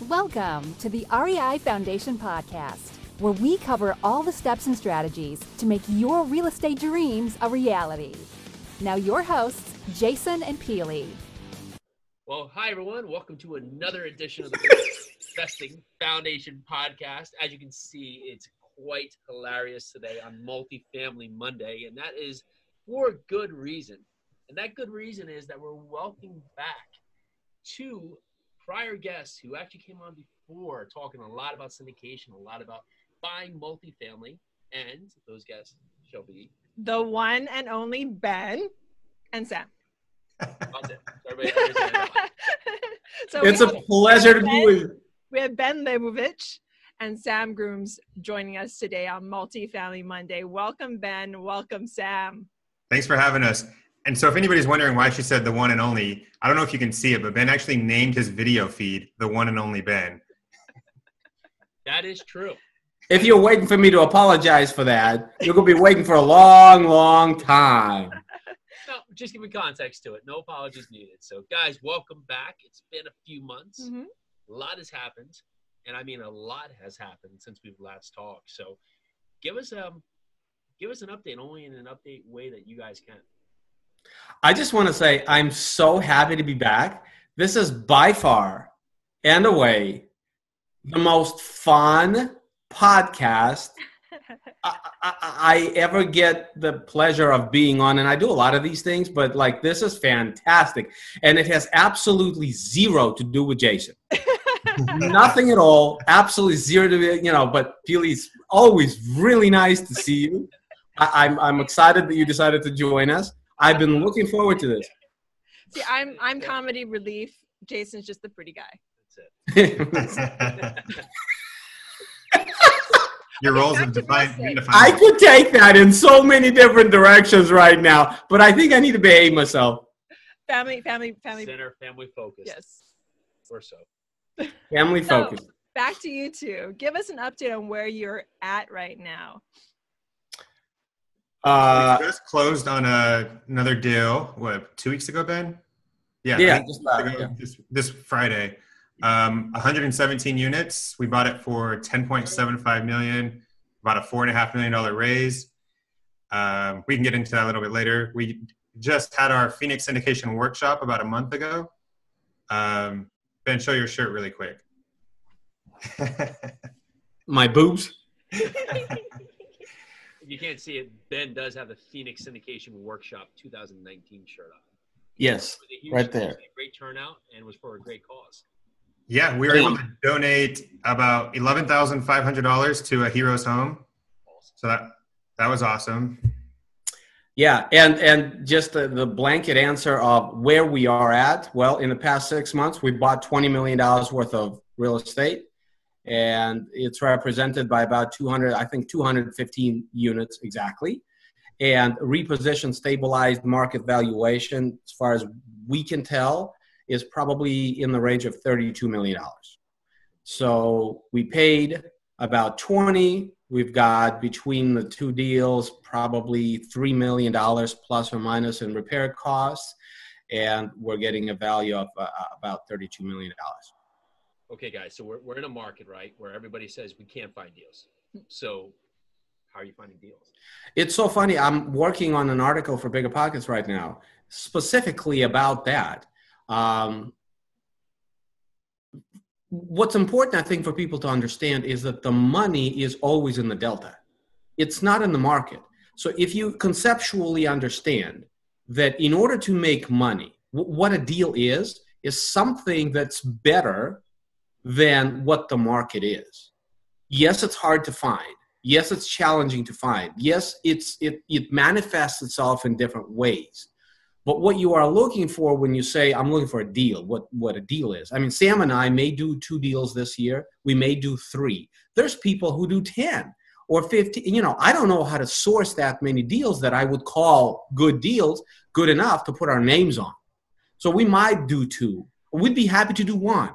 Welcome to the REI Foundation Podcast, where we cover all the steps and strategies to make your real estate dreams a reality. Now, your hosts, Jason and Pili. Well, hi everyone. Welcome to another edition of the Investing Foundation podcast. As you can see, it's quite hilarious today on Multifamily Monday, and that is for good reason. And that good reason is that we're welcoming back two prior guests who actually came on before talking a lot about syndication, a lot about buying multifamily, and those guests shall be the one and only Ben and Sam. That's it. Everybody, everybody so It's a have pleasure to be Ben- with you. We have Ben Leybovich and Sam Grooms joining us today on Multifamily Monday. Welcome, Ben. Welcome, Sam. Thanks for having us. And so, if anybody's wondering why she said the one and only, I don't know if you can see it, but Ben actually named his video feed the one and only Ben. that is true. If you're waiting for me to apologize for that, you're going to be waiting for a long, long time. No, just giving context to it. No apologies needed. So, guys, welcome back. It's been a few months. Mhm. A lot has happened, and I mean a lot has happened since we've last talked. So, give us um, give us an update, only in an update way that you guys can. I just want to say I'm so happy to be back. This is by far and away the most fun podcast I, I, I ever get the pleasure of being on. And I do a lot of these things, but like this is fantastic. And it has absolutely zero to do with Jason. Nothing at all. Absolutely zero to be, you know, but Pili's always really nice to see you. I, I'm, I'm excited that you decided to join us. I've been looking forward to this. See, I'm I'm comedy relief. Jason's just the pretty guy. That's it. Your roles have defined. Fantastic. I could take that in so many different directions right now, but I think I need to behave myself. Family, family, family. Center family focused. Yes. Or so. Family So, focus. back to you two. Give us an update on where you're at right now. Uh, we just closed on a, another deal. What two weeks ago, Ben? Yeah, Yeah, just about, ago, yeah. This, this Friday. Um, 117 units. We bought it for 10.75 million. About a four and a half million dollar raise. Um, we can get into that a little bit later. We just had our Phoenix syndication workshop about a month ago. Um, ben, show your shirt really quick. my boobs. If you can't see it, Ben does have the Phoenix Syndication Workshop 2019 shirt on. Yes, It was a huge- right there. a Great turnout and was for a great cause. Yeah, we were able to donate about eleven thousand five hundred dollars to a hero's home. So that that was awesome. Yeah, and and just the, the blanket answer of where we are at. Well, in the past six months, we bought twenty million dollars worth of real estate, and it's represented by about two hundred, I think, two hundred fifteen units exactly, and reposition stabilized market valuation, as far as we can tell, is probably in the range of thirty-two million dollars. So we paid about 20. We've got between the two deals probably $3 million plus or minus in repair costs. And we're getting a value of uh, about $32 million. Okay, guys, so we're, we're in a market, right, where everybody says we can't find deals. So, how are you finding deals? It's so funny. I'm working on an article for Bigger Pockets right now, specifically about that. Um, what's important, I think, for people to understand is that the money is always in the delta. It's not in the market. So if you conceptually understand that in order to make money, w- what a deal is, is something that's better than what the market is. Yes, it's hard to find. Yes, it's challenging to find. Yes, it's it it manifests itself in different ways. But what you are looking for when you say I'm looking for a deal, what what a deal is. I mean, Sam and I may do two deals this year. We may do three. There's people who do 10 or 15. You know, I don't know how to source that many deals that I would call good deals, good enough to put our names on. So we might do two. We'd be happy to do one.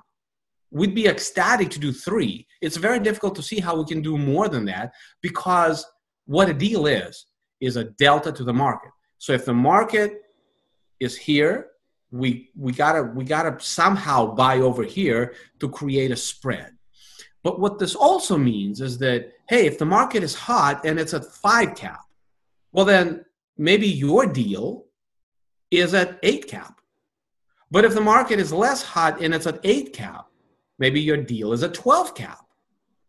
We'd be ecstatic to do three. It's very difficult to see how we can do more than that because what a deal is, is a delta to the market. So if the market is here we we gotta we gotta somehow buy over here to create a spread. But what this also means is that hey, if the market is hot and it's at five cap, well then maybe your deal is at eight cap. But if the market is less hot and it's at eight cap, maybe your deal is a 12 cap.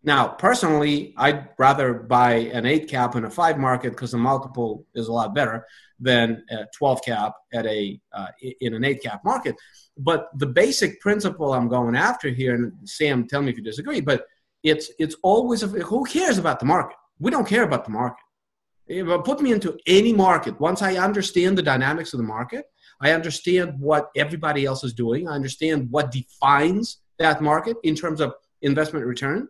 Now, personally, I'd rather buy an eight cap in a five market because the multiple is a lot better than a 12 cap at a uh, in an eight cap market. But the basic principle I'm going after here, and Sam, tell me if you disagree, but it's it's always who cares about the market? We don't care about the market. Put me into any market. Once I understand the dynamics of the market, I understand what everybody else is doing. I understand what defines that market in terms of investment return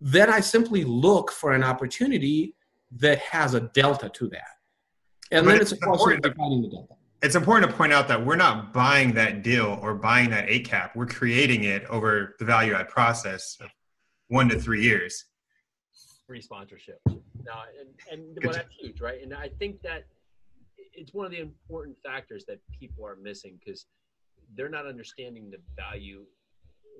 then I simply look for an opportunity that has a delta to that. And but then it's, it's a question defining the delta. It's important to point out that we're not buying that deal or buying that eight cap. We're creating it over the value add process of one to three years. Free sponsorship. No, and, and well, that's huge, right? And I think that it's one of the important factors that people are missing because they're not understanding the value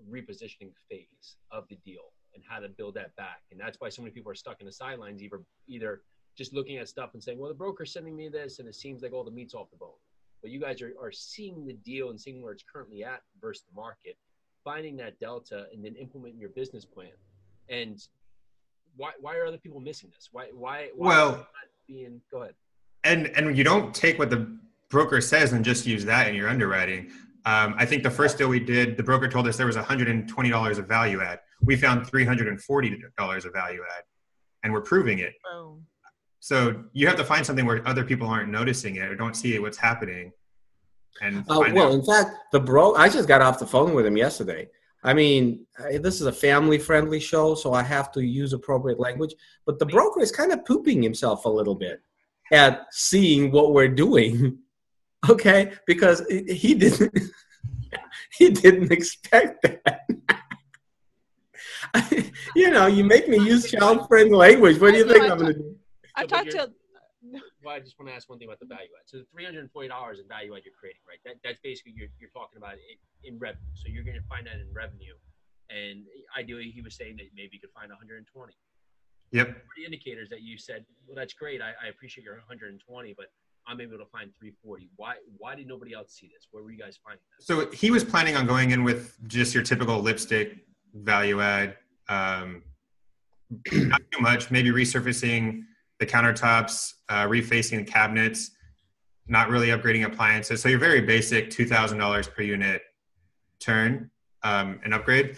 repositioning phase of the deal and how to build that back. And that's why so many people are stuck in the sidelines, either either just looking at stuff and saying, "Well, the broker's sending me this, and it seems like all the meat's off the bone." But you guys are, are seeing the deal and seeing where it's currently at versus the market, finding that delta, and then implementing your business plan. And why why are other people missing this? Why why, why well being go ahead. And and you don't take what the broker says and just use that in your underwriting. Um, I think the first deal we did, the broker told us there was $120 of value add we found $340 of value add and we're proving it. Oh. So you have to find something where other people aren't noticing it or don't see what's happening. And uh, well, out. in fact, the bro, I just got off the phone with him yesterday. I mean, this is a family friendly show, so I have to use appropriate language. But the broker is kind of pooping himself a little bit at seeing what we're doing. okay, because he didn't he didn't expect that. you know, you make me use child friendly language. What do you think I am going to do? I talked to. Well, I just want to ask one thing about the value add. So the three hundred and forty dollars in value add you're creating, right? That, that's basically you're, you're talking about it in revenue. So you're going to find that in revenue, and ideally, he was saying that maybe you could find one hundred and twenty. Yep. The indicators that you said, well, that's great. I, I appreciate your 120, but I'm able to find 340. Why why did nobody else see this? Where were you guys finding this? So he was planning on going in with just your typical lipstick value add. Um, not too much. Maybe resurfacing the countertops, uh, refacing the cabinets, not really upgrading appliances. So you're very basic, two thousand dollars per unit turn um, an upgrade.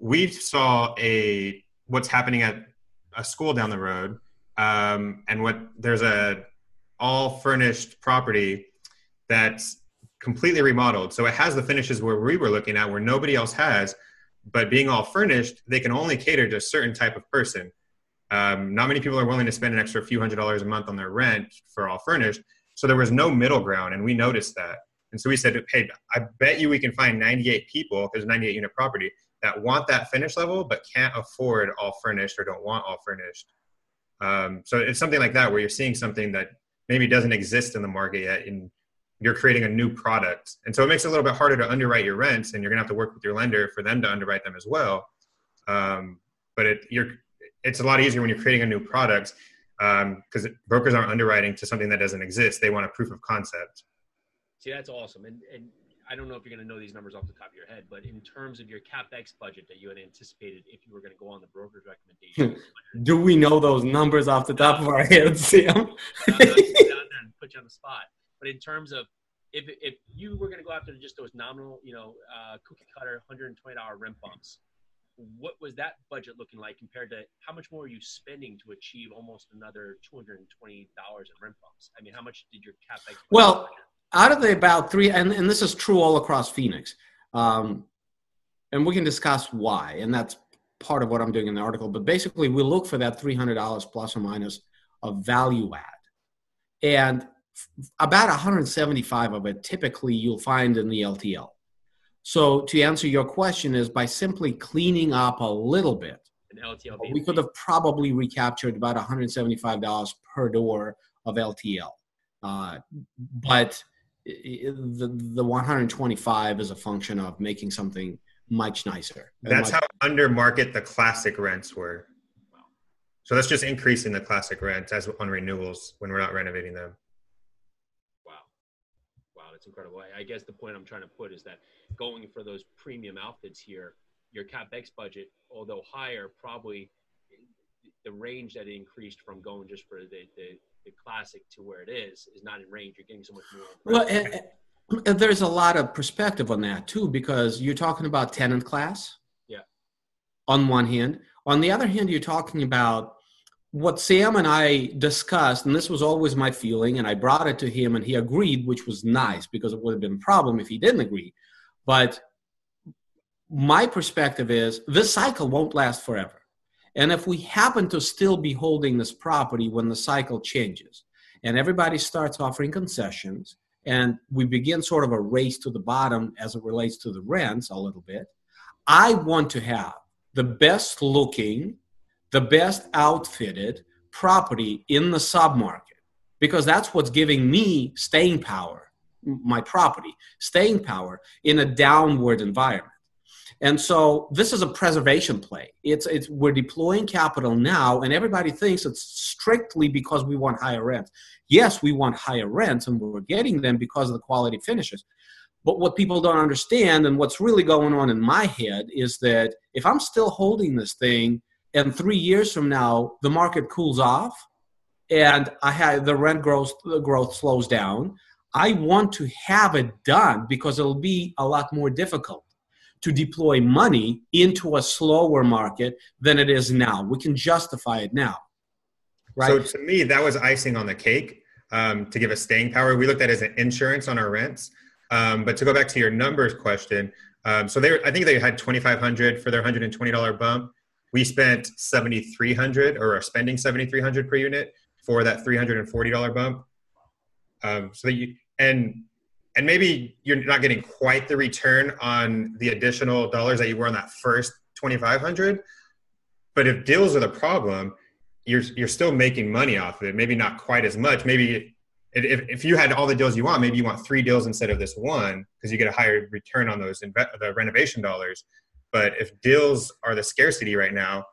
We saw a what's happening at a school down the road, um, and what there's a all furnished property that's completely remodeled. So it has the finishes where we were looking at, where nobody else has but being all furnished, they can only cater to a certain type of person. Um, not many people are willing to spend an extra few hundred dollars a month on their rent for all furnished. So there was no middle ground, and we noticed that. And so we said, hey, I bet you we can find 98 people, because 98 unit property, that want that finish level but can't afford all furnished or don't want all furnished. Um, so it's something like that where you're seeing something that maybe doesn't exist in the market yet, and you're creating a new product. And so it makes it a little bit harder to underwrite your rents and you're gonna have to work with your lender for them to underwrite them as well. Um, but it, you're, it's a lot easier when you're creating a new product because um, brokers aren't underwriting to something that doesn't exist. They want a proof of concept. See, that's awesome. And, and I don't know if you're going to know these numbers off the top of your head, but in terms of your capex budget that you had anticipated if you were going to go on the broker's recommendation, do we know those numbers off the top of our heads, Sam? put you on the spot. But in terms of if, if you were going to go after just those nominal, you know, uh, cookie cutter $120 rent bumps, what was that budget looking like compared to how much more are you spending to achieve almost another $220 in rent bumps? I mean, how much did your capex? Well, out of the about three, and, and this is true all across Phoenix, um, and we can discuss why, and that's part of what I'm doing in the article. But basically, we look for that $300 plus or minus of value add. And about 175 of it typically you'll find in the LTL. So to answer your question is by simply cleaning up a little bit, we could have probably recaptured about $175 per door of LTL. Uh, but the the 125 is a function of making something much nicer. That's much, how under market the classic rents were. So that's just increasing the classic rents as on renewals when we're not renovating them. Wow. Wow, that's incredible. I guess the point I'm trying to put is that going for those premium outfits here, your capex budget, although higher, probably the range that increased from going just for the, the, the classic to where it is is not in range. You're getting so much more. Well, and, and there's a lot of perspective on that too, because you're talking about tenant class. Yeah. On one hand, on the other hand, you're talking about what Sam and I discussed, and this was always my feeling, and I brought it to him, and he agreed, which was nice because it would have been a problem if he didn't agree. But my perspective is this cycle won't last forever. And if we happen to still be holding this property when the cycle changes and everybody starts offering concessions and we begin sort of a race to the bottom as it relates to the rents a little bit, I want to have the best looking, the best outfitted property in the submarket because that's what's giving me staying power, my property, staying power in a downward environment. And so this is a preservation play. It's it's we're deploying capital now, and everybody thinks it's strictly because we want higher rents. Yes, we want higher rents, and we're getting them because of the quality finishes. But what people don't understand, and what's really going on in my head, is that if I'm still holding this thing, and three years from now the market cools off, and I have the rent growth the growth slows down, I want to have it done because it'll be a lot more difficult to deploy money into a slower market than it is now. We can justify it now. Right? So to me, that was icing on the cake um, to give us staying power. We looked at as an insurance on our rents. Um, but to go back to your numbers question, um, so they, I think they had 2,500 for their $120 bump. We spent 7,300 or are spending 7,300 per unit for that $340 bump. Um, so that you, and and maybe you're not getting quite the return on the additional dollars that you were on that first 2500 but if deals are the problem you're you're still making money off of it maybe not quite as much. Maybe if, if you had all the deals you want maybe you want three deals instead of this one because you get a higher return on those inve- the renovation dollars. But if deals are the scarcity right now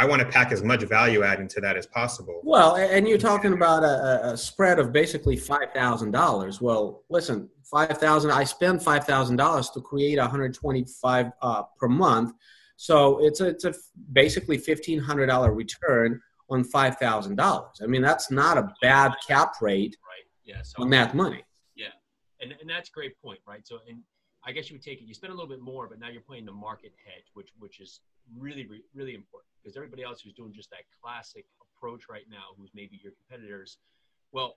I want to pack as much value add into that as possible. Well, and you're talking about a, a spread of basically five thousand dollars. Well, listen, five thousand. I spend five thousand dollars to create 125 uh, per month, so it's a, it's a basically fifteen hundred dollar return on five thousand dollars. I mean, that's not a bad cap rate, right? Yeah, so, on that money. Yeah, and and that's a great point, right? So, and I guess you would take it. You spend a little bit more, but now you're playing the market hedge, which which is really really important because everybody else who's doing just that classic approach right now, who's maybe your competitors, well,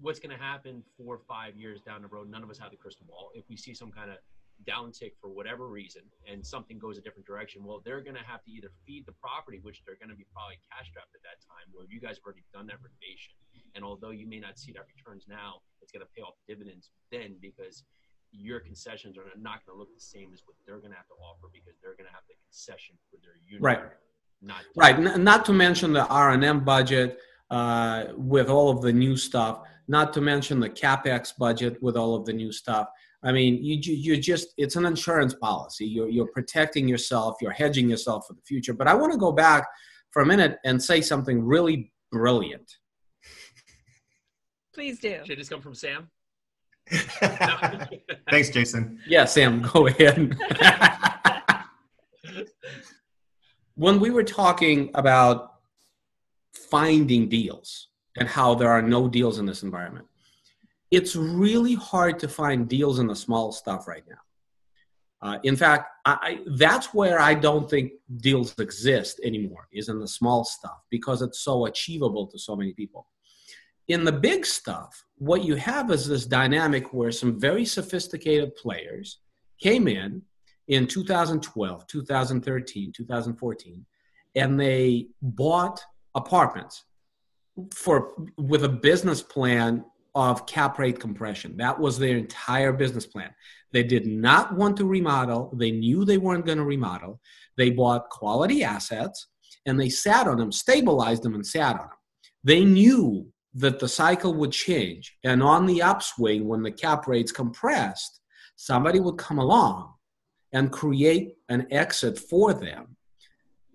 what's going to happen four or five years down the road? None of us have the crystal ball. If we see some kind of downtick for whatever reason and something goes a different direction, well, they're going to have to either feed the property, which they're going to be probably cash strapped at that time, where you guys have already done that renovation. And although you may not see that returns now, it's going to pay off dividends then because your concessions are not going to look the same as what they're going to have to offer because they're going to have the concession for their unit. Right. Not right. N- not to mention the R and M budget uh, with all of the new stuff. Not to mention the capex budget with all of the new stuff. I mean, you you just it's an insurance policy. You're you're protecting yourself. You're hedging yourself for the future. But I want to go back for a minute and say something really brilliant. Please do. Should this come from Sam? Thanks, Jason. Yeah, Sam, go ahead. when we were talking about finding deals and how there are no deals in this environment, it's really hard to find deals in the small stuff right now. Uh, in fact, I, that's where I don't think deals exist anymore, is in the small stuff because it's so achievable to so many people. In the big stuff, what you have is this dynamic where some very sophisticated players came in in 2012, 2013, 2014, and they bought apartments for with a business plan of cap rate compression. That was their entire business plan. They did not want to remodel. They knew they weren't going to remodel. They bought quality assets and they sat on them, stabilized them, and sat on them. They knew that the cycle would change. And on the upswing, when the cap rates compressed, somebody would come along and create an exit for them.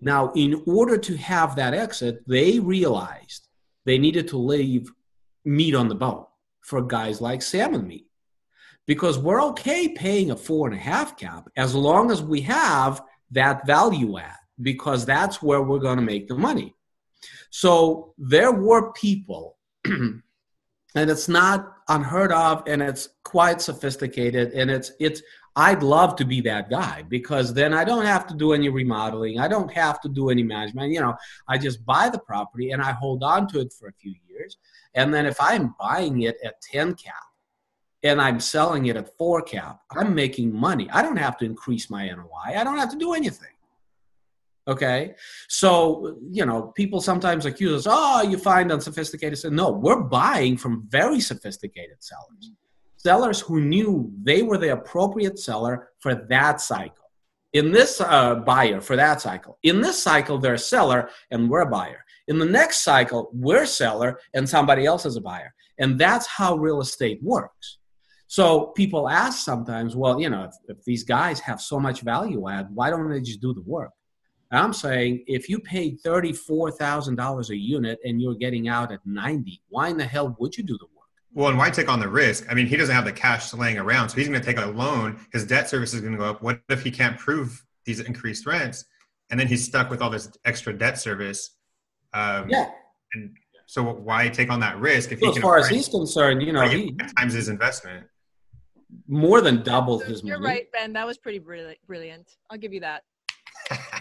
Now, in order to have that exit, they realized they needed to leave meat on the bone for guys like Sam and me. Because we're okay paying a four and a half cap as long as we have that value add, because that's where we're going to make the money. So there were people, and it's not unheard of, and it's quite sophisticated, and it's it's I'd love to be that guy because then I don't have to do any remodeling. I don't have to do any management. You know, I just buy the property and I hold on to it for a few years. And then if I'm buying it at 10 cap and I'm selling it at 4 cap, I'm making money. I don't have to increase my NOI. I don't have to do anything. Okay. So, you know, people sometimes accuse us, oh, you find unsophisticated. So, no, we're buying from very sophisticated sellers sellers who knew they were the appropriate seller for that cycle. In this uh, buyer for that cycle. In this cycle, they're a seller and we're a buyer. In the next cycle, we're a seller and somebody else is a buyer. And that's how real estate works. So people ask sometimes, well, you know, if, if these guys have so much value add, why don't they just do the work? I'm saying if you paid $34,000 a unit and you're getting out at 90, why in the hell would you do the work? Well, and why take on the risk? I mean, he doesn't have the cash laying around, so he's going to take a loan. His debt service is going to go up. What if he can't prove these increased rents, and then he's stuck with all this extra debt service? Um, yeah. And so, why take on that risk if he can? As far as he's concerned, you know, he times his investment more than doubled his You're money. right, Ben. That was pretty brilliant. I'll give you that.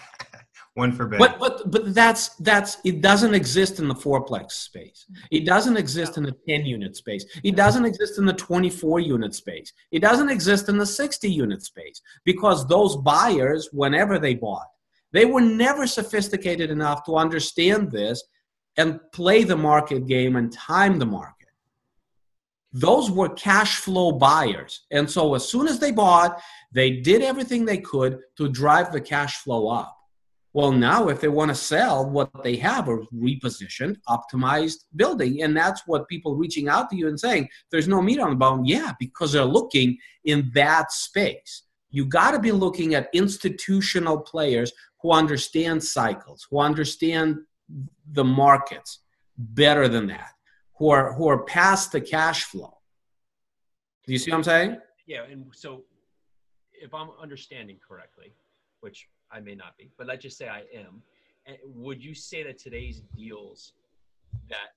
one for Ben. But but but that's that's it doesn't exist in the fourplex space. It doesn't exist in the 10 unit space. It doesn't exist in the 24 unit space. It doesn't exist in the 60 unit space because those buyers whenever they bought, they were never sophisticated enough to understand this and play the market game and time the market. Those were cash flow buyers. And so as soon as they bought, they did everything they could to drive the cash flow up well, now if they want to sell what they have a repositioned, optimized building, and that's what people reaching out to you and saying, there's no meat on the bone. Yeah, because they're looking in that space. You got to be looking at institutional players who understand cycles, who understand the markets better than that, who are who are past the cash flow. Do you see what I'm saying? Yeah, and so if I'm understanding correctly, which I may not be, but let's just say I am. And would you say that today's deals that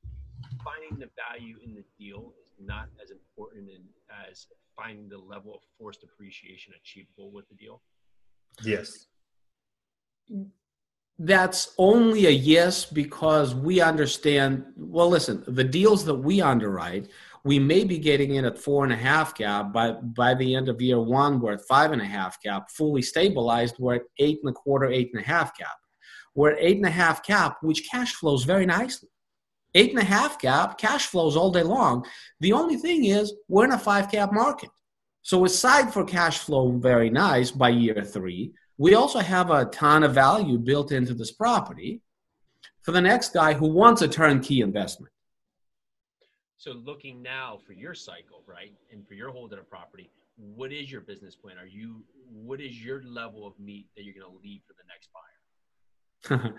finding the value in the deal is not as important in, as finding the level of forced appreciation achievable with the deal? Yes. That's only a yes because we understand. Well, listen, the deals that we underwrite we may be getting in at four and a half cap by by the end of year one we're at five and a half cap fully stabilized we're at eight and a quarter eight and a half cap we're at eight and a half cap which cash flows very nicely. Eight and a half cap cash flows all day long. The only thing is we're in a five cap market. So aside for cash flow very nice by year three we also have a ton of value built into this property for the next guy who wants a turnkey investment so looking now for your cycle, right, and for your holding a property, what is your business plan? Are you what is your level of meat that you're going to leave for the next buyer?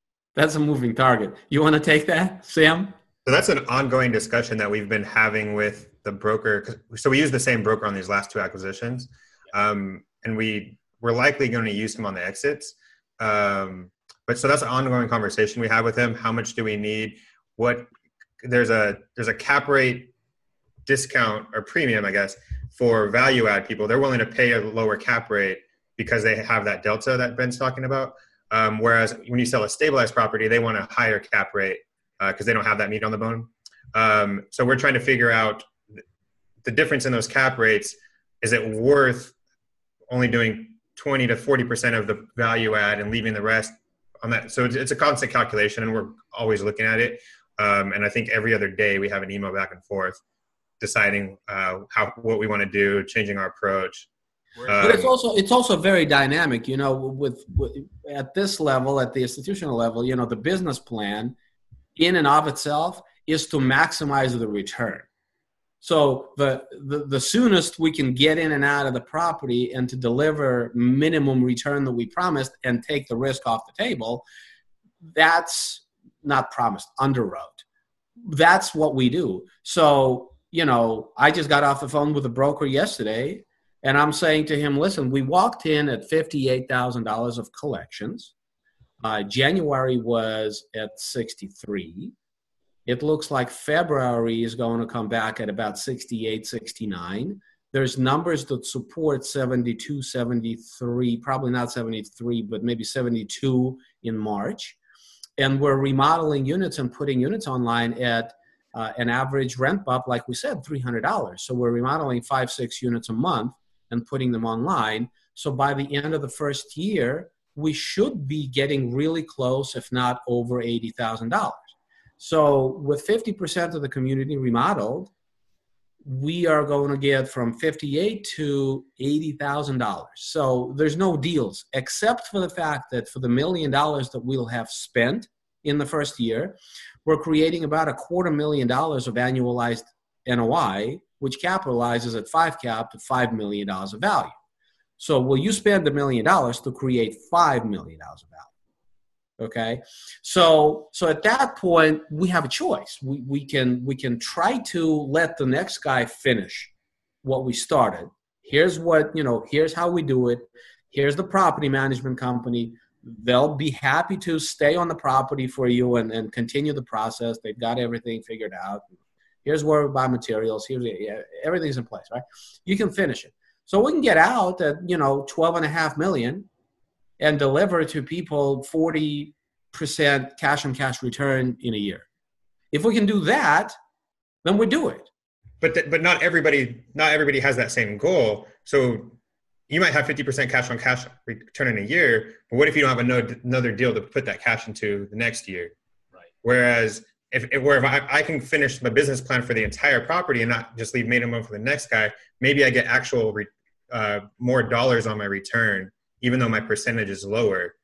that's a moving target. You want to take that, Sam? So that's an ongoing discussion that we've been having with the broker. So we use the same broker on these last two acquisitions, um, and we we're likely going to use him on the exits. Um, but so that's an ongoing conversation we have with him. How much do we need? What there's a there's a cap rate discount or premium, I guess, for value add people. They're willing to pay a lower cap rate because they have that delta that Ben's talking about. Um, whereas when you sell a stabilized property, they want a higher cap rate because uh, they don't have that meat on the bone. Um, so we're trying to figure out the difference in those cap rates. Is it worth only doing 20 to 40 percent of the value add and leaving the rest on that? So it's a constant calculation, and we're always looking at it. Um, and I think every other day we have an email back and forth deciding uh, how what we want to do, changing our approach. Um, but it's also it's also very dynamic. You know, with, with at this level, at the institutional level, you know, the business plan in and of itself is to maximize the return. So the, the, the soonest we can get in and out of the property and to deliver minimum return that we promised and take the risk off the table, that's not promised, underwrote. That's what we do. So, you know, I just got off the phone with a broker yesterday and I'm saying to him, listen, we walked in at $58,000 of collections. Uh, January was at 63. It looks like February is going to come back at about 68, 69. There's numbers that support 72, 73, probably not 73, but maybe 72 in March. And we're remodeling units and putting units online at uh, an average rent bump, like we said, $300. So we're remodeling five, six units a month and putting them online. So by the end of the first year, we should be getting really close, if not over $80,000. So with 50% of the community remodeled, we are going to get from 58 to $80,000. So there's no deals except for the fact that for the million dollars that we'll have spent in the first year, we're creating about a quarter million dollars of annualized NOI, which capitalizes at five cap to $5 million of value. So will you spend a million dollars to create $5 million of value? Okay? So so at that point we have a choice. We, we can we can try to let the next guy finish what we started. Here's what you know here's how we do it. Here's the property management company. They'll be happy to stay on the property for you and, and continue the process. They've got everything figured out. Here's where we buy materials. Here's yeah, everything's in place right? You can finish it. So we can get out at you know 12 and a half million and deliver to people 40% cash on cash return in a year. If we can do that, then we do it. But th- but not everybody not everybody has that same goal. So you might have 50% cash on cash return in a year, but what if you don't have another, another deal to put that cash into the next year? Right. Whereas if, if where if I, I, can finish my business plan for the entire property and not just leave minimum for the next guy, maybe I get actual re, uh, more dollars on my return even though my percentage is lower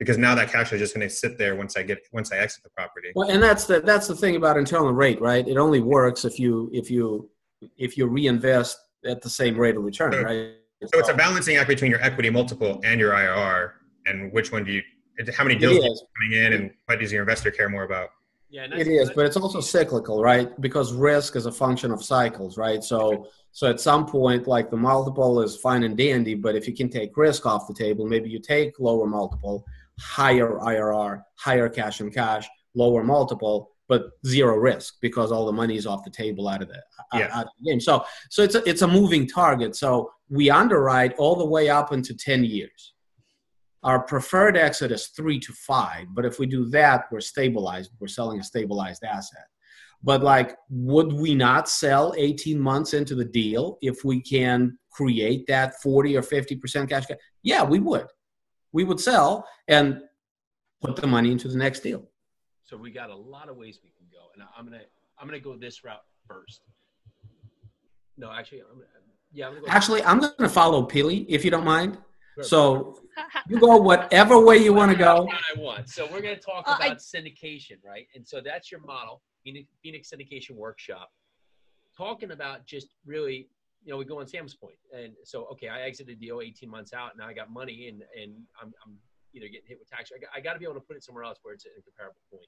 because now that cash is just going to sit there once I get once I exit the property. Well, and that's the that's the thing about internal rate, right? It only works if you if you if you reinvest at the same rate of return, so, right? So it's a balancing act between your equity multiple and your IRR, and which one do you? How many deals are coming in, and what does your investor care more about? Yeah, it is, but it's also cyclical, right? Because risk is a function of cycles, right? So so at some point, like the multiple is fine and dandy, but if you can take risk off the table, maybe you take lower multiple, higher IRR, higher cash and cash, lower multiple, but zero risk because all the money is off the table out of the, yeah. out of the game. So so it's a, it's a moving target. So we underwrite all the way up into 10 years. Our preferred exit is three to five, but if we do that, we're stabilized. We're selling a stabilized asset. But like, would we not sell 18 months into the deal if we can create that 40 or 50% cash? Yeah, we would. We would sell and put the money into the next deal. So we got a lot of ways we can go, and I'm gonna I'm gonna go this route first. No, actually, I'm gonna, yeah. I'm gonna go actually, I'm gonna follow Pili if you don't mind. Sure. So you go whatever way you want to go. I want. So we're gonna talk uh, about I, syndication, right? And so that's your model. Phoenix Syndication Workshop, talking about just really, you know, we go on Sam's point, and so okay, I exited the deal 18 months out, now I got money, and and I'm, I'm either getting hit with tax. I got, I got to be able to put it somewhere else where it's a comparable point.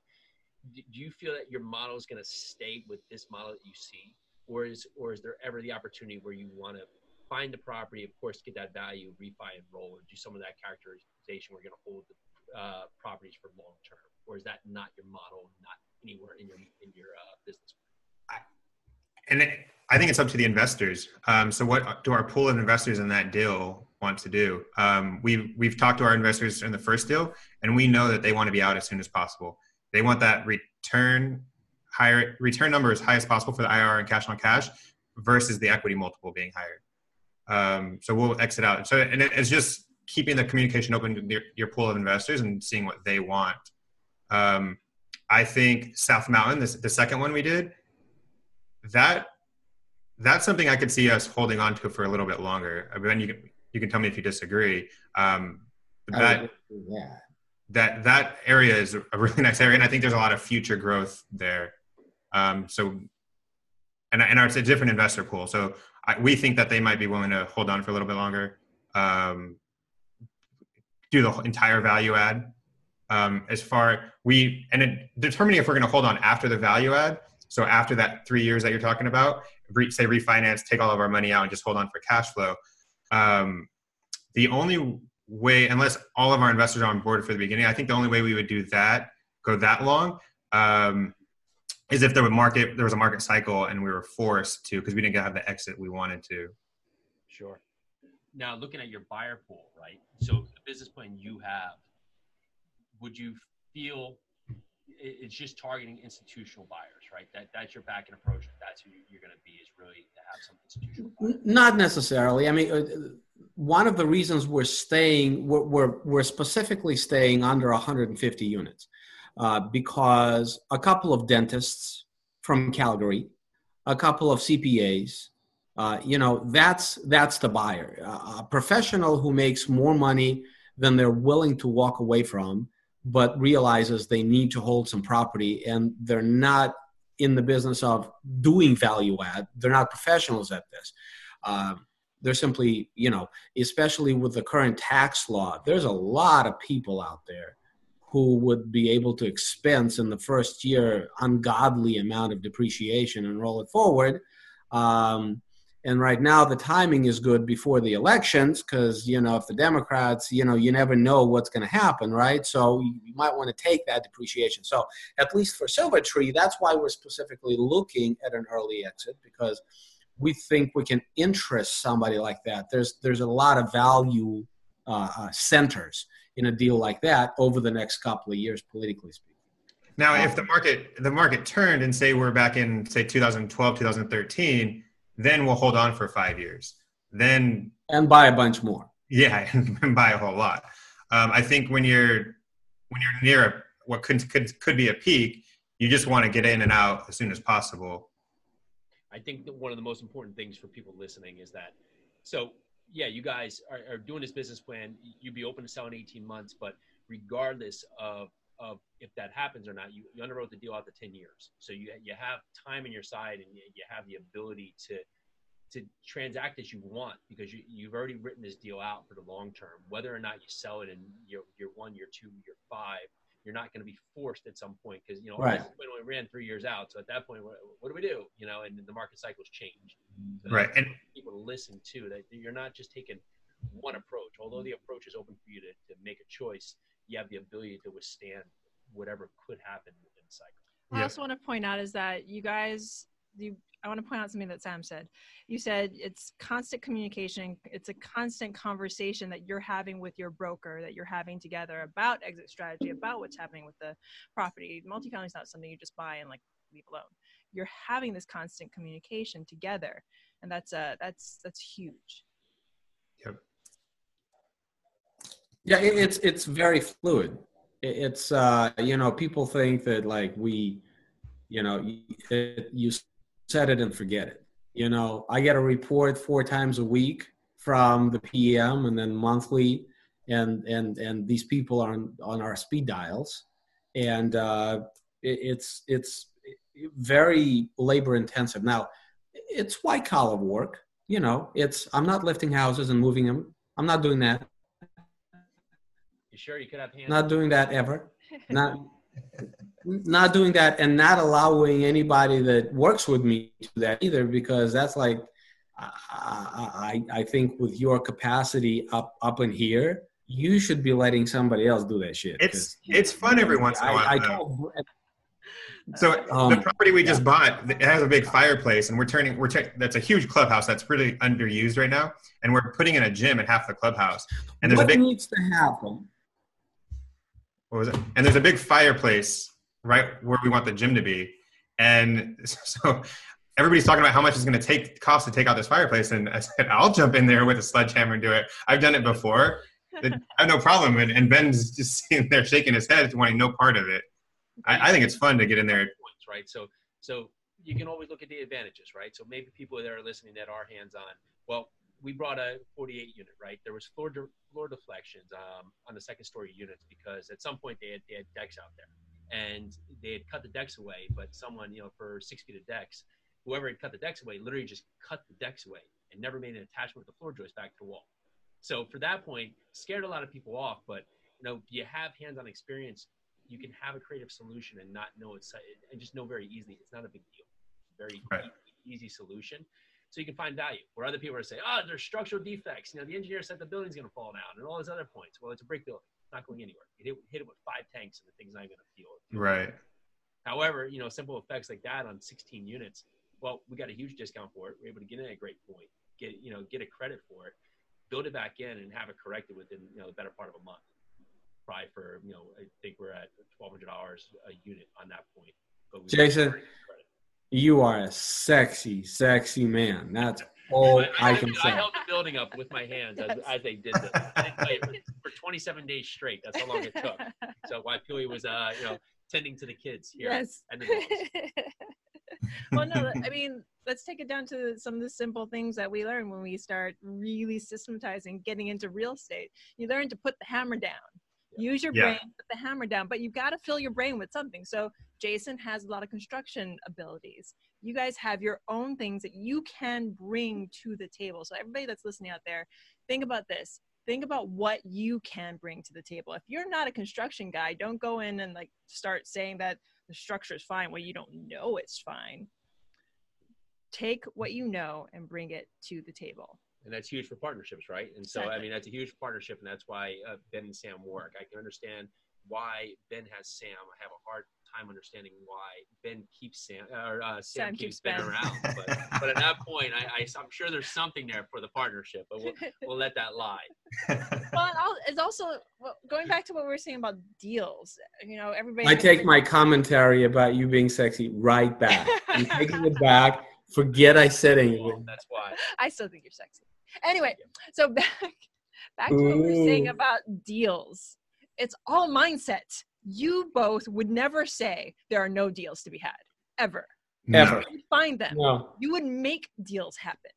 Do, do you feel that your model is going to stay with this model that you see, or is or is there ever the opportunity where you want to find the property, of course, get that value, refi and roll, or do some of that characterization? We're going to hold the uh, properties for long term, or is that not your model, not anywhere in your in your uh, business. And it, I think it's up to the investors. Um, so, what do our pool of investors in that deal want to do? Um, we've we've talked to our investors in the first deal, and we know that they want to be out as soon as possible. They want that return higher return number as high as possible for the IR and cash on cash versus the equity multiple being higher. Um, so we'll exit out. So and it's just keeping the communication open to your, your pool of investors and seeing what they want. Um, I think South Mountain, this, the second one we did, that that's something I could see us holding on to for a little bit longer. I mean, you can you can tell me if you disagree. Um, that yeah. that that area is a really nice area, and I think there's a lot of future growth there. Um, so, and and it's a different investor pool. So I, we think that they might be willing to hold on for a little bit longer, um, do the entire value add. Um, as far we and it, determining if we're going to hold on after the value add. So after that three years that you're talking about, re, say refinance, take all of our money out, and just hold on for cash flow. Um, the only way, unless all of our investors are on board for the beginning, I think the only way we would do that, go that long, um, is if there was market there was a market cycle and we were forced to because we didn't have the exit we wanted to. Sure. Now looking at your buyer pool, right? So the business plan you have, would you feel it's just targeting institutional buyers, right? That that's your back end approach. That's who you're going to be is really to have some institutional. Buyers. Not necessarily. I mean, uh, one of the reasons we're staying, we're we're, we're specifically staying under 150 units uh, because a couple of dentists from Calgary, a couple of CPAs, uh, you know, that's that's the buyer. a professional who makes more money than they're willing to walk away from, but realizes they need to hold some property and they're not in the business of doing value add. They're not professionals at this. Uh, they're simply, you know, especially with the current tax law, there's a lot of people out there who would be able to expense in the first year ungodly amount of depreciation and roll it forward. Um, and right now the timing is good before the elections because you know if the democrats you know you never know what's going to happen right? So you, might want to take that depreciation. So at least for silver tree that's why we're specifically looking at an early exit because we think we can interest somebody like that. There's there's a lot of value uh, uh, centers in a deal like that over the next couple of years, politically speaking. Now, if the market the market turned and say we're back in say 2012, 2013, then we'll hold on for five years. Then and buy a bunch more. Yeah, and buy a whole lot. Um, I think when you're when you're near a, what could, could could be a peak, you just want to get in and out as soon as possible. I think that one of the most important things for people listening is that so yeah, you guys are, are doing this business plan. You'd be open to sell in 18 months, but regardless of of if that happens or not, you, you underwrote the deal out to 10 years. So you you have time in your side and you, you have the ability to to transact as you want because you, you've already written this deal out for the long term. Whether or not you sell it in year, year one, year two, year five, you're not going to be forced at some point because you know right. when we ran three years out. So at that point, what, what do we do? You know, and the market cycles change. So right, and people to listen to that you're not just taking one approach. Although the approach is open for you to, to make a choice, you have the ability to withstand whatever could happen in the cycle. I yeah. also want to point out is that you guys you I want to point out something that Sam said. You said it's constant communication, it's a constant conversation that you're having with your broker, that you're having together about exit strategy, about what's happening with the property. Multifamily is not something you just buy and like leave alone. You're having this constant communication together, and that's uh that's that's huge. Yep. Yeah, it's it's very fluid. It's uh you know people think that like we, you know, you set it and forget it. You know, I get a report four times a week from the PM and then monthly, and and and these people are on, on our speed dials, and uh, it, it's it's very labor intensive. Now, it's white collar work. You know, it's I'm not lifting houses and moving them. I'm not doing that. You sure you could have hands? Not doing that ever. Not not doing that and not allowing anybody that works with me to that either because that's like I, I, I think with your capacity up up in here you should be letting somebody else do that shit. It's it's fun every once in a while I, I so um, the property we yeah. just bought it has a big fireplace and we're turning we're te- that's a huge clubhouse that's pretty underused right now and we're putting in a gym in half the clubhouse. And there's what a big needs to happen? What was it? And there's a big fireplace right where we want the gym to be. And so everybody's talking about how much it's going to take cost to take out this fireplace. And I said, I'll jump in there with a sledgehammer and do it. I've done it before. I have no problem. And, and Ben's just sitting there shaking his head, wanting no part of it. I, I think it's fun to get in there. Right. So, so you can always look at the advantages, right? So maybe people that are listening that are hands on. Well, we brought a 48 unit, right? There was floor de- floor deflections um, on the second story units because at some point they had, they had decks out there and they had cut the decks away, but someone, you know, for six feet of decks, whoever had cut the decks away literally just cut the decks away and never made an attachment with the floor joist back to the wall. So for that point, scared a lot of people off, but you know, you have hands-on experience, you can have a creative solution and not know it's and just know very easily it's not a big deal. Very Right. easy, easy solution. So you can find value. Where other people are saying, oh, there's structural defects. You know, the engineer said the building's going to fall down, and all these other points. Well, it's a brick building. Not going anywhere. Hit, hit it with five tanks, and the thing's not going to feel it. Right. However, you know, simple effects like that on 16 units, well, we got a huge discount for it. We're able to get in at a great point, get you know, get a credit for it, build it back in, and have it corrected within you know the better part of a month. Probably for you know, I think we're at $1,200 a unit on that point. But Jason. You are a sexy, sexy man. That's all But I held can the- say. I held the building up with my hands as, as they did this. I didn't wait for, for 27 days straight. That's how long it took. So while Pili was, uh, you know, tending to the kids here yes. and the well, no, I mean, let's take it down to some of the simple things that we learn when we start really systematizing, getting into real estate. You learn to put the hammer down. Use your Yeah. brain, put the hammer down, but you've got to fill your brain with something. So Jason has a lot of construction abilities. You guys have your own things that you can bring to the table. So everybody that's listening out there, think about this. Think about what you can bring to the table. If you're not a construction guy, don't go in and like start saying that the structure is fine when you don't know it's fine. Take what you know and bring it to the table. And that's huge for partnerships, right? And so, I mean, that's a huge partnership, and that's why uh, Ben and Sam work. I can understand why Ben has Sam. I have a hard time understanding why Ben keeps Sam, or uh, Sam, Sam keeps keeps Ben, Ben. around. But, but at that point, I, I, I'm sure there's something there for the partnership, but we'll, we'll let that lie. well, it's also well, going back to what we were saying about deals. You know, everybody. I take my commentary about you being sexy right back. I'm taking it back. Forget I said Well, anything. that's why. I still think you're sexy. Anyway, so back back to what we were saying about deals. It's all mindset. You both would never say there are no deals to be had ever. Ever. You'd find them. No. You would make deals happen.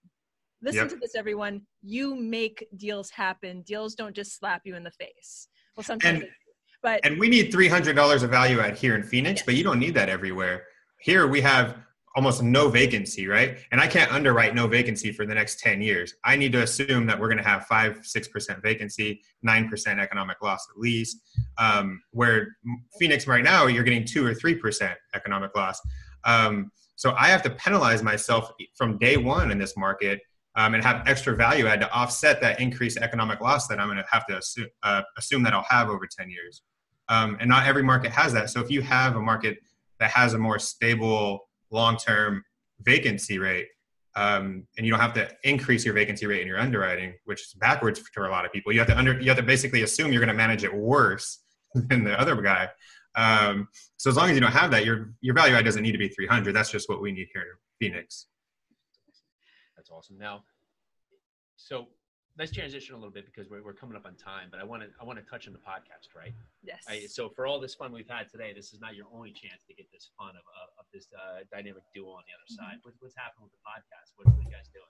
Listen Yep. to this, everyone. You make deals happen. Deals don't just slap you in the face. Well, sometimes, And- but And we need three hundred dollars of value add here in Phoenix, but you don't need that everywhere. Here we have almost no vacancy, right? And I can't underwrite no vacancy for the next ten years. I need to assume that we're going to have five, six percent vacancy, nine percent economic loss at least. Um, where Phoenix right now, you're getting two or three percent economic loss. Um, so I have to penalize myself from day one in this market um, and have extra value add to offset that increased economic loss that I'm going to have to assume, uh, assume that I'll have over 10 years. Um, and not every market has that. So if you have a market that has a more stable long-term vacancy rate, um, and you don't have to increase your vacancy rate in your underwriting, which is backwards for a lot of people. You have to under, you have to basically assume you're going to manage it worse than the other guy. Um, so as long as you don't have that, your your value add doesn't need to be 300. That's just what we need here in Phoenix. That's awesome. Now, so let's transition a little bit because we're, we're coming up on time, but I want to I want to touch on the podcast, right? yes. I, so for all this fun we've had today, this is not your only chance to get this fun of, of, of this uh, dynamic duo on the other Mm-hmm. side. What, what's happening with the podcast? What, what are you guys doing?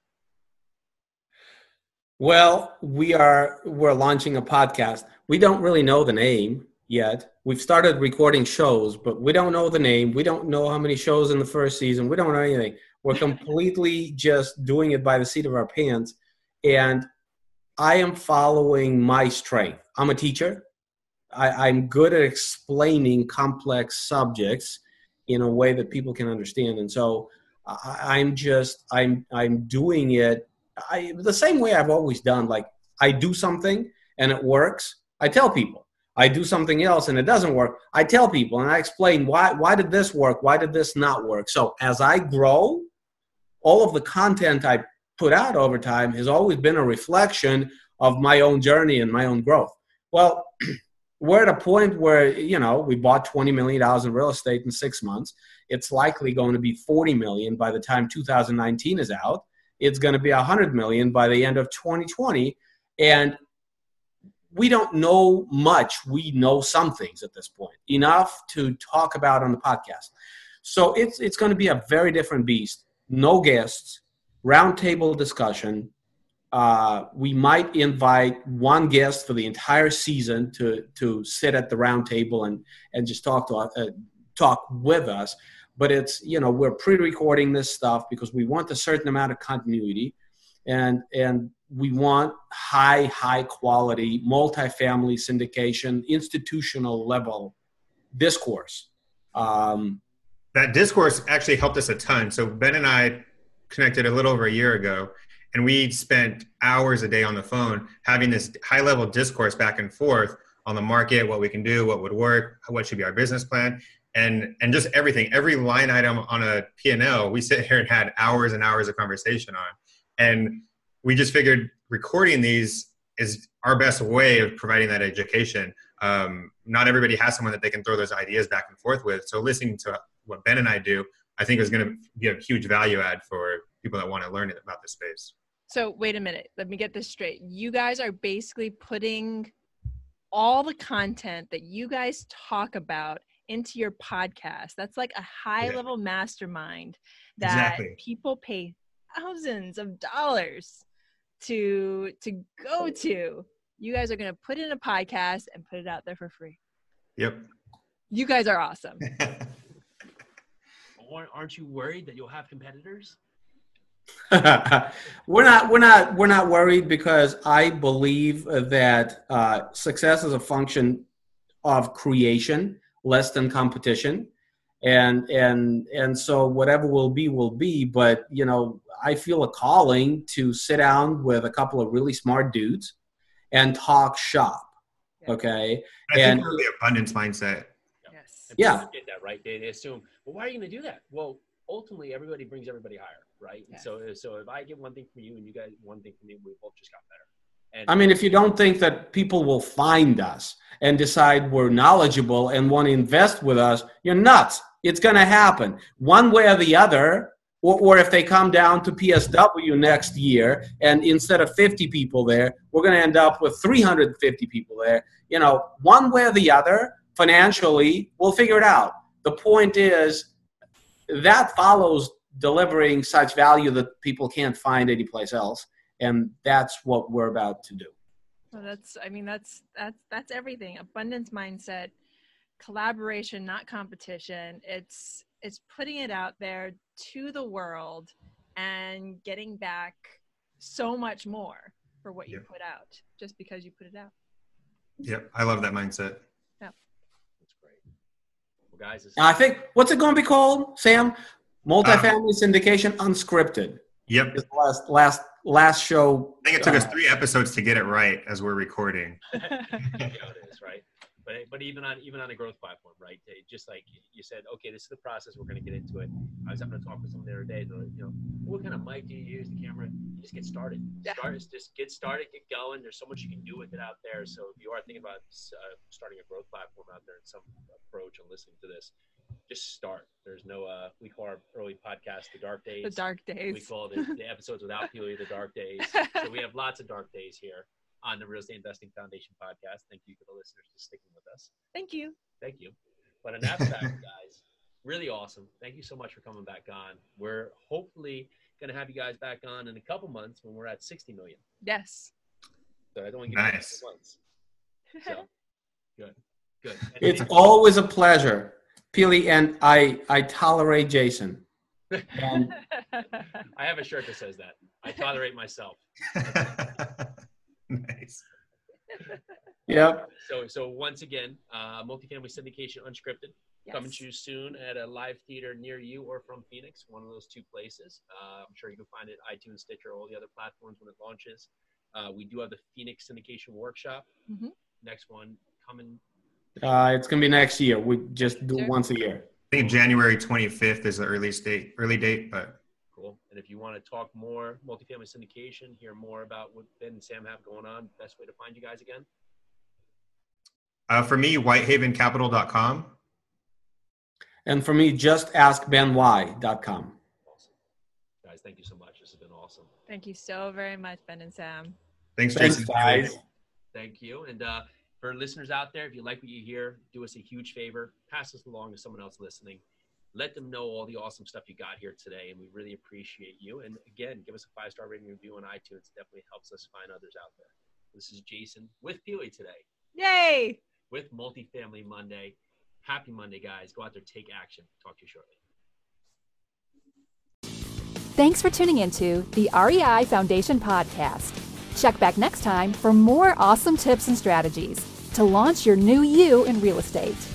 Well, we are we're launching a podcast. We don't really know the name yet. We've started recording shows, but we don't know the name. We don't know how many shows in the first season. We don't know anything. We're completely just doing it by the seat of our pants. And I am following my strength. I'm a teacher. I, I'm good at explaining complex subjects in a way that people can understand. And so I, I'm just I'm I'm doing it I the same way I've always done. Like I do something and it works. I tell people. I do something else and it doesn't work. I tell people and I explain why why did this work? Why did this not work? So as I grow, all of the content I put out over time has always been a reflection of my own journey and my own growth. Well, we're at a point where you know we bought 20 million dollars in real estate in six months. It's likely going to be 40 million by the time 2019 is out. It's going to be 100 million by the end of 2020 and we don't know much. We know some things at this point. Enough to talk about on the podcast. So it's it's going to be a very different beast. No guests roundtable discussion uh, we might invite one guest for the entire season to to sit at the roundtable and and just talk to uh, talk with us. But it's you know we're pre-recording this stuff because we want a certain amount of continuity, and and we want high high quality multifamily syndication institutional level discourse. Um, that discourse actually helped us a ton. So Ben and I connected a little over a year ago and we spent hours a day on the phone having this high level discourse back and forth on the market what we can do what would work what should be our business plan and and just everything every line item on a p&l we sit here and had hours and hours of conversation on. And we just figured recording these is our best way of providing that education. Um, not everybody has someone that they can throw those ideas back and forth with. So listening to what ben and i do i think is going to be a huge value add for people that want to learn about the space so wait a minute. Let me get this straight. You guys are basically putting all the content that you guys talk about into your podcast. That's like a high yeah. level mastermind that exactly. people pay thousands of dollars to to go to. You guys are going to put in a podcast and put it out there for free. Yep. You guys are awesome. Aren't you worried that you'll have competitors? we're not we're not we're not worried because I believe that uh, success is a function of creation less than competition, and and and so whatever will be will be. But you know, I feel a calling to sit down with a couple of really smart dudes and talk shop. Okay, I and think the abundance mindset. Yes. yeah. Get that right. They, they assume, well, why are you going to do that? Well, ultimately, everybody brings everybody higher right? Yeah. So so if I get one thing from you and you guys one thing from me, we both just got better. And I mean, if you don't think that people will find us and decide we're knowledgeable and want to invest with us, you're nuts. It's going to happen one way or the other. Or, or if they come down to PSW next year and instead of 50 people there, we're going to end up with 350 people there. You know, one way or the other, financially, we'll figure it out. The point is that follows delivering such value that people can't find anyplace else and that's what we're about to do. Well, that's i mean that's that's that's everything. Abundance mindset collaboration not competition. It's it's putting it out there to the world and getting back so much more for what you put out just because you put it out. Yep i love that mindset. Yeah. that's great well guys i think what's it going to be called sam Multifamily uh, syndication unscripted. Yep. last last last show. I think it took uh, us three episodes to get it right as we're recording. yeah, it is right. But but even on even on a growth platform, right? Just like you said, okay, this is the process. We're going to get into it. I was having a talk with someone the other day. They're like, you know, what kind of mic do you use? The camera? You just get started. Start just get started, get going. There's so much you can do with it out there. So if you are thinking about uh, starting a growth platform out there in some approach and listening to this, just start. There's no uh we call our early podcast the dark days. The dark days. We call the, the episodes without Pili the dark days. so we have lots of dark days here on the Real Estate Investing Foundation podcast. Thank you for the listeners for sticking with us. Thank you. Thank you. But enough that, guys, really awesome. Thank you so much for coming back on. We're hopefully going to have you guys back on in a couple months when we're at 60 million. Yes. So I don't want to get nice. months. So good. Good. it's always a pleasure. Pili, and I I tolerate Jason. I have a shirt that says that. I tolerate myself. Nice. Yep. So so once again, uh, multifamily syndication unscripted yes. coming to you soon at a live theater near you or from Phoenix, one of those two places. Uh, I'm sure you can find it iTunes, Stitcher, all the other platforms when it launches. Uh, we do have the Phoenix syndication workshop. Mm-hmm. Next one coming uh, it's gonna be next year. We just do it once a year. I think January 25th is the earliest date, early date, but cool. And if you want to talk more multifamily syndication, hear more about what Ben and Sam have going on, best way to find you guys again? Uh, for me, whitehavencapital.com. And for me, just askbenwhy.com. Awesome. Guys, thank you so much. This has been awesome. Thank you so very much, Ben and Sam. Thanks, Thanks Jason. guys. Thank you. And uh, for listeners out there, if you like what you hear, do us a huge favor, pass this along to someone else listening. Let them know all the awesome stuff you got here today. And we really appreciate you. And again, give us a five star rating review on iTunes. It definitely helps us find others out there. This is Jason with Pili today Yay! with Multifamily Monday. Happy Monday, guys. Go out there, take action. Talk to you shortly. Thanks for tuning into the REI Foundation podcast. Check back next time for more awesome tips and strategies to launch your new you in real estate.